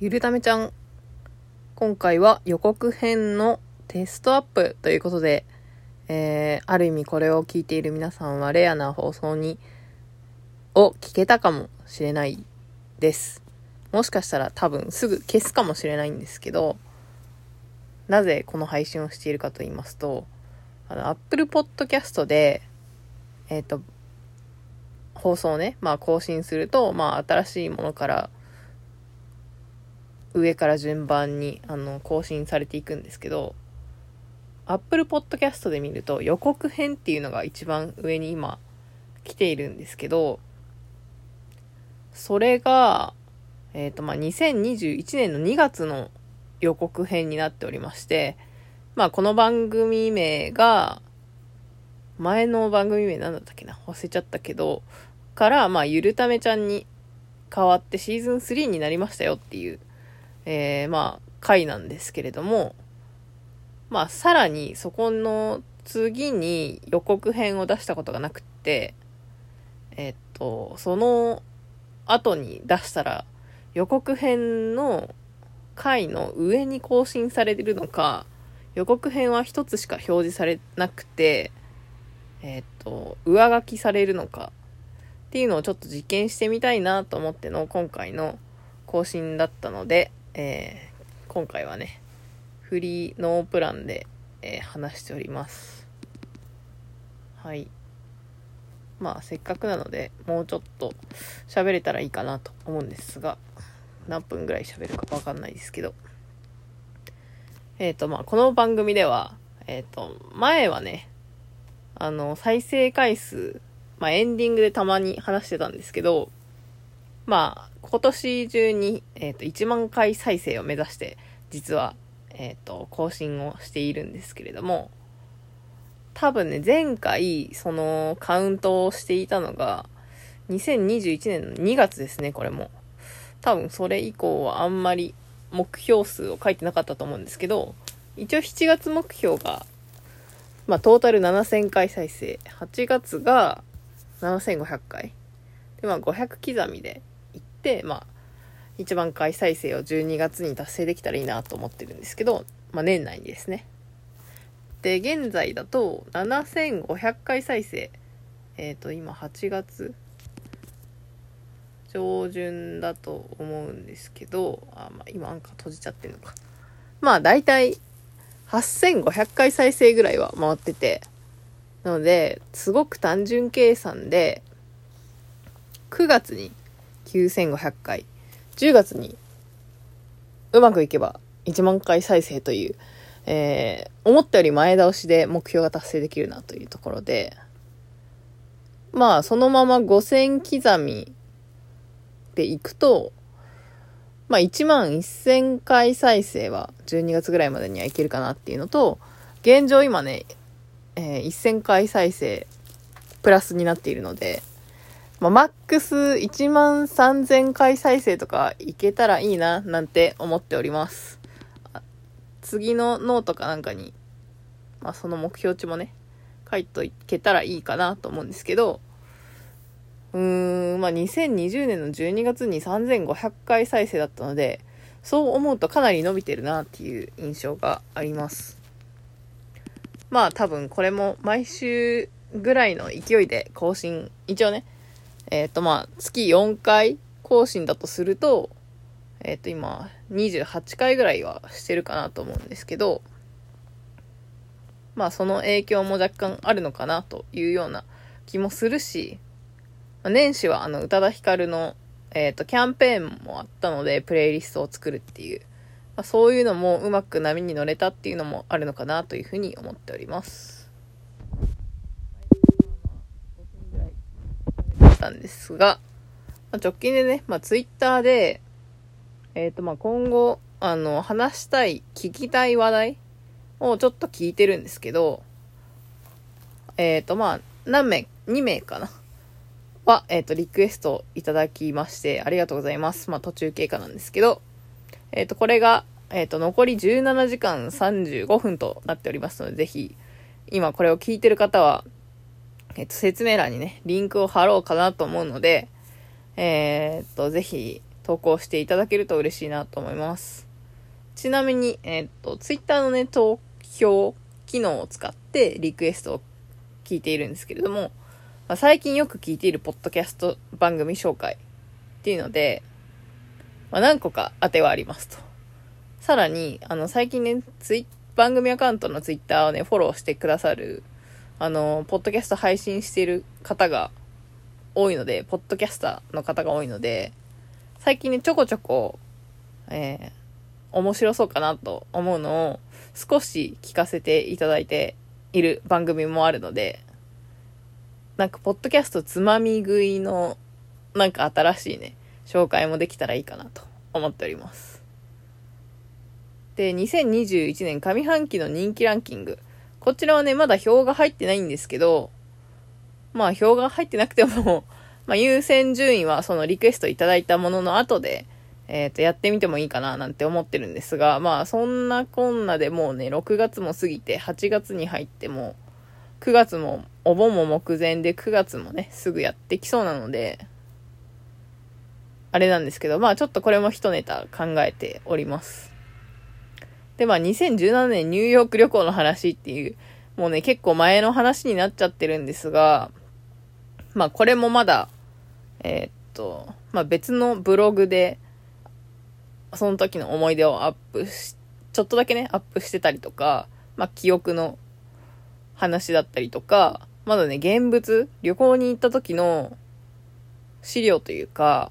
ゆるためちゃん。今回は予告編のテストアップということで、えー、ある意味これを聞いている皆さんはレアな放送に、を聞けたかもしれないです。もしかしたら多分すぐ消すかもしれないんですけど、なぜこの配信をしているかと言いますと、あの、Apple Podcast で、えっ、ー、と、放送ね、まあ更新すると、まあ新しいものから上から順番にあの更新されていくんですけど Apple Podcast で見ると予告編っていうのが一番上に今来ているんですけどそれが、えっ、ー、とまあ2021年の2月の予告編になっておりましてまあこの番組名が前の番組名なんだったっけな？忘れちゃったけどからまあゆるためちゃんに変わってシーズン3になりましたよっていうえー、まあ、回なんですけれども、まあ、さらに、そこの次に予告編を出したことがなくって、えっと、その後に出したら、予告編の回の上に更新されてるのか、予告編は一つしか表示されなくて、えっと、上書きされるのかっていうのをちょっと実験してみたいなと思っての今回の更新だったので、えー、今回はね、フリーノープランで、えー、話しております。はい。まあ、せっかくなので、もうちょっと喋れたらいいかなと思うんですが、何分ぐらい喋るかわかんないですけど。えっ、ー、と、まあ、この番組では、えっ、ー、と、前はね、あの、再生回数、まあ、エンディングでたまに話してたんですけど、まあ、今年中に、えっ、ー、と、1万回再生を目指して、実は、えっ、ー、と、更新をしているんですけれども、多分ね、前回、その、カウントをしていたのが、2021年の2月ですね、これも。多分それ以降はあんまり目標数を書いてなかったと思うんですけど、一応7月目標が、まあトータル7000回再生。8月が7500回。で、まあ500刻みで、まあ、1万回再生を12月に達成できたらいいなと思ってるんですけど、まあ、年内にですね。で、現在だと7500回再生。えっ、ー、と、今8月上旬だと思うんですけど、あ、まあ、今なんか閉じちゃってるのか。まあ、だいたい8500回再生ぐらいは回ってて、なので、すごく単純計算で、9月に9500回。10月にうまくいけば1万回再生という、えー、思ったより前倒しで目標が達成できるなというところで、まあ、そのまま5000刻みでいくと、まあ、1万1000回再生は12月ぐらいまでにはいけるかなっていうのと、現状今ね、えー、1000回再生プラスになっているので、まあ、マックス1万3000回再生とかいけたらいいな、なんて思っております。次のノートかなんかに、まあ、その目標値もね、書いといけたらいいかなと思うんですけど、うーん、まあ、2020年の12月に3500回再生だったので、そう思うとかなり伸びてるなっていう印象があります。まあ多分これも毎週ぐらいの勢いで更新、一応ね、えっ、ー、とまあ、月4回更新だとすると、えっ、ー、と今、28回ぐらいはしてるかなと思うんですけど、まあその影響も若干あるのかなというような気もするし、年始はあの宇多田ヒカルの、えっ、ー、とキャンペーンもあったのでプレイリストを作るっていう、まあ、そういうのもうまく波に乗れたっていうのもあるのかなというふうに思っております。ったんですが、まあ、直近でね、まあ、ツイッターで、えっ、ー、と、まあ、今後、あの、話したい、聞きたい話題をちょっと聞いてるんですけど、えっ、ー、と、まあ、何名、2名かな？は、えっ、ー、と、リクエストいただきまして、ありがとうございます。まあ、途中経過なんですけど、えっ、と、これが、えっ、と、残り17時間35分となっておりますので、ぜひ、今これを聞いてる方は、えっと、説明欄にね、リンクを貼ろうかなと思うので、えー、っと、ぜひ、投稿していただけると嬉しいなと思います。ちなみに、え、っと、ツイッターのね、投票機能を使ってリクエストを聞いているんですけれども、まあ、最近よく聞いているポッドキャスト番組紹介っていうので、まあ、何個か当てはありますと。さらに、あの、最近ね、ツイ番組アカウントのツイッターをね、フォローしてくださる、あの、ポッドキャスト配信している方が多いので、ポッドキャスターの方が多いので、最近ね、ちょこちょこ、えー、面白そうかなと思うのを少し聞かせていただいている番組もあるので、なんか、ポッドキャストつまみ食いの、なんか新しいね、紹介もできたらいいかなと思っております。で、2021年上半期の人気ランキング。こちらはね、まだ表が入ってないんですけど、まあ、表が入ってなくても まあ、優先順位はそのリクエストいただいたものの後で、えっ、ー、と、やってみてもいいかななんて思ってるんですが、まあ、そんなこんなでもうね、6月も過ぎて、8月に入っても、9月も、お盆も目前で9月もね、すぐやってきそうなので、あれなんですけど、まあちょっとこれも一ネタ考えております。で、まあ2017年ニューヨーク旅行の話っていう、もうね、結構前の話になっちゃってるんですが、まあこれもまだ、えー、っと、まあ別のブログで、その時の思い出をアップし、ちょっとだけね、アップしてたりとか、まあ記憶の話だったりとか、まだね、現物、旅行に行った時の資料というか、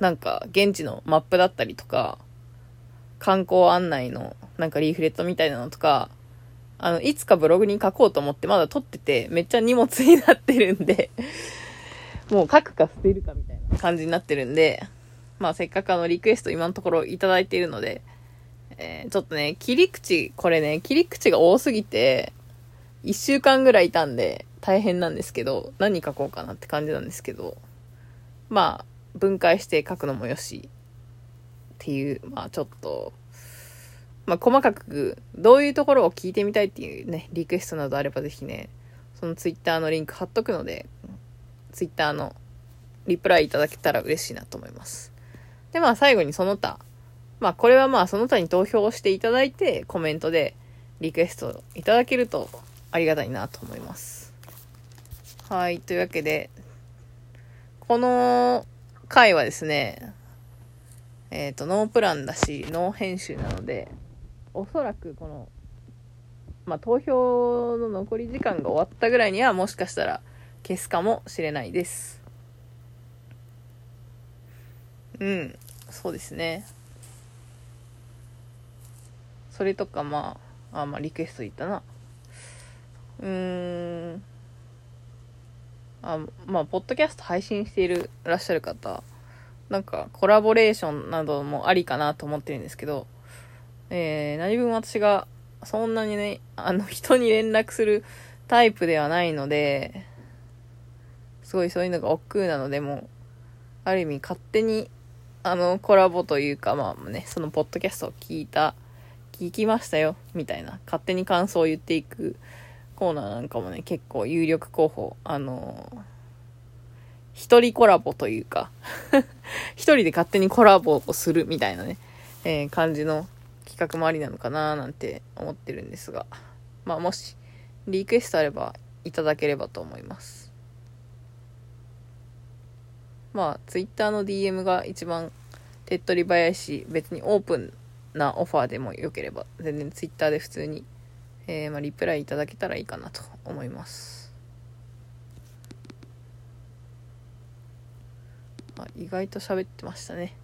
なんか現地のマップだったりとか、観光案内のなんかリーフレットみたいなのとか、あの、いつかブログに書こうと思ってまだ撮ってて、めっちゃ荷物になってるんで もう書くか捨てるかみたいな感じになってるんで、まあせっかくあのリクエスト今のところいただいているので、えー、ちょっとね、切り口、これね、切り口が多すぎて、一週間ぐらいいたんで大変なんですけど、何書こうかなって感じなんですけど、まあ、分解して書くのもよし、っていう、まあちょっと、まあ細かくどういうところを聞いてみたいっていうね、リクエストなどあればぜひね、そのツイッターのリンク貼っとくので、ツイッターのリプライいただけたら嬉しいなと思います。で、まあ最後にその他、まあこれはまあその他に投票していただいてコメントでリクエストいただけるとありがたいなと思います。はい。というわけで、この回はですね、えっ、ー、と、ノープランだし、ノー編集なので、おそらくこの、まあ、投票の残り時間が終わったぐらいには、もしかしたら消すかもしれないです。うん、そうですね。それとか、まあ、あ、まあ、リクエスト言ったな。うーん。あまあ、ポッドキャスト配信しているらっしゃる方、なんかコラボレーションなどもありかなと思ってるんですけど、えー、何分私がそんなにね、あの人に連絡するタイプではないので、すごいそういうのが億劫なので、もうある意味勝手に、あの、コラボというか、まあね、そのポッドキャストを聞いた、聞きましたよ、みたいな、勝手に感想を言っていくコーナーなんかもね、結構有力候補、あの一人コラボというか 一人で勝手にコラボをするみたいなね、えー、感じの企画もありなのかななんて思ってるんですが、まあもし、リクエストあればいただければと思います。まあ、ツイッターの DM が一番手っ取り早いし、別にオープンなオファーでもよければ、全然ツイッターで普通にえー、まあ、リプライいただけたらいいかなと思います。あ意外と喋ってましたね。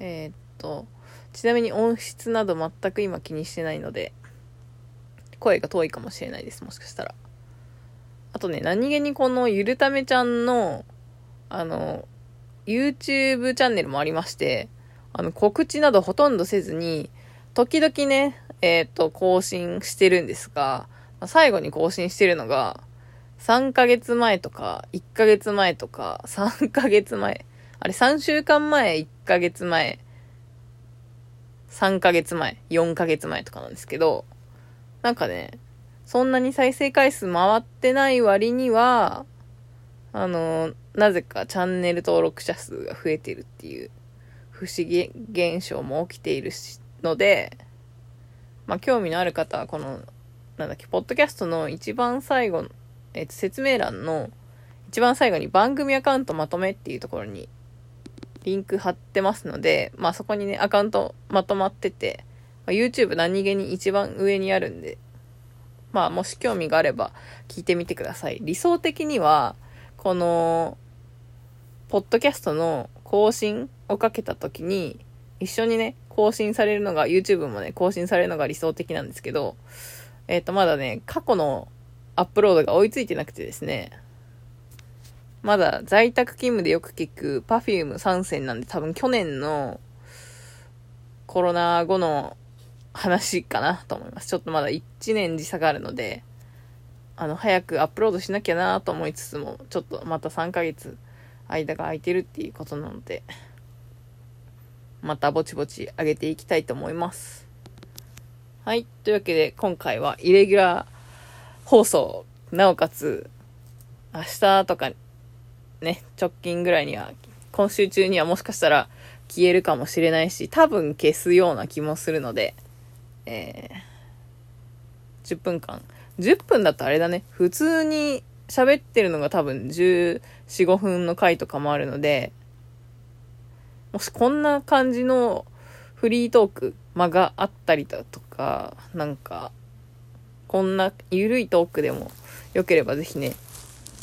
えー、っと、ちなみに音質など全く今気にしてないので、声が遠いかもしれないです、もしかしたら。あとね、何気にこのゆるためちゃんの、あの、YouTube チャンネルもありまして、あの、告知などほとんどせずに、時々ね、えっ、と、更新してるんですが、最後に更新してるのが、3ヶ月前とか、1ヶ月前とか、3ヶ月前。あれ、3週間前、1ヶ月前、3ヶ月前、4ヶ月前とかなんですけど、なんかね、そんなに再生回数回ってない割には、あの、なぜかチャンネル登録者数が増えてるっていう不思議現象も起きているしので、まあ、興味のある方はこの、なんだっけ、ポッドキャストの一番最後の、えっと、説明欄の一番最後に番組アカウントまとめっていうところにリンク貼ってますので、まあそこにね、アカウントまとまってて、まあ、YouTube 何気に一番上にあるんで、まあもし興味があれば聞いてみてください。理想的には、この、ポッドキャストの更新をかけた時に、一緒にね、更新されるのが、YouTube もね、更新されるのが理想的なんですけど、えっ、ー、と、まだね、過去のアップロードが追いついてなくてですね、まだ在宅勤務でよく聞く Perfume 参戦なんで多分去年のコロナ後の話かなと思います。ちょっとまだ1年時差があるので、あの、早くアップロードしなきゃなと思いつつも、ちょっとまた3ヶ月間が空いてるっていうことなので、またぼちぼち上げていきたいと思います。はい。というわけで、今回はイレギュラー放送、なおかつ、明日とか、ね、直近ぐらいには、今週中にはもしかしたら消えるかもしれないし、多分消すような気もするので、えー、10分間。10分だとあれだね。普通に喋ってるのが多分14、5分の回とかもあるので、もしこんな感じのフリートーク間があったりだとか、なんか、こんな緩いトークでも良ければぜひね、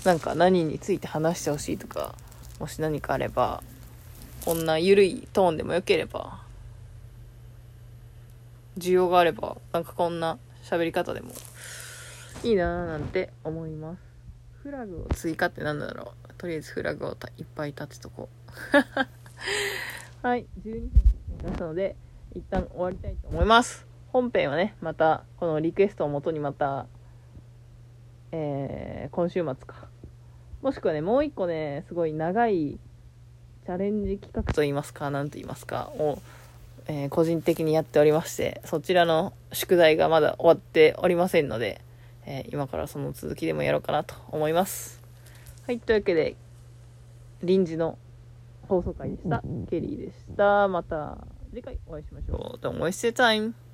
なんか何について話してほしいとか、もし何かあれば、こんな緩いトーンでも良ければ、需要があれば、なんかこんな喋り方でもいいなぁなんて思います。フラグを追加って何だろうとりあえずフラグをいっぱい立てとこう。はい、12分経ちましたので、一旦終わりたいと思います。本編はね、また、このリクエストをもとにまた、えー、今週末か。もしくはね、もう一個ね、すごい長いチャレンジ企画といいますか、何と言いますか、を、えー、個人的にやっておりまして、そちらの宿題がまだ終わっておりませんので、えー、今からその続きでもやろうかなと思います。はい、というわけで、臨時の放送回でした。ケリーでした。また次回お会いしましょう。Don't waste your time.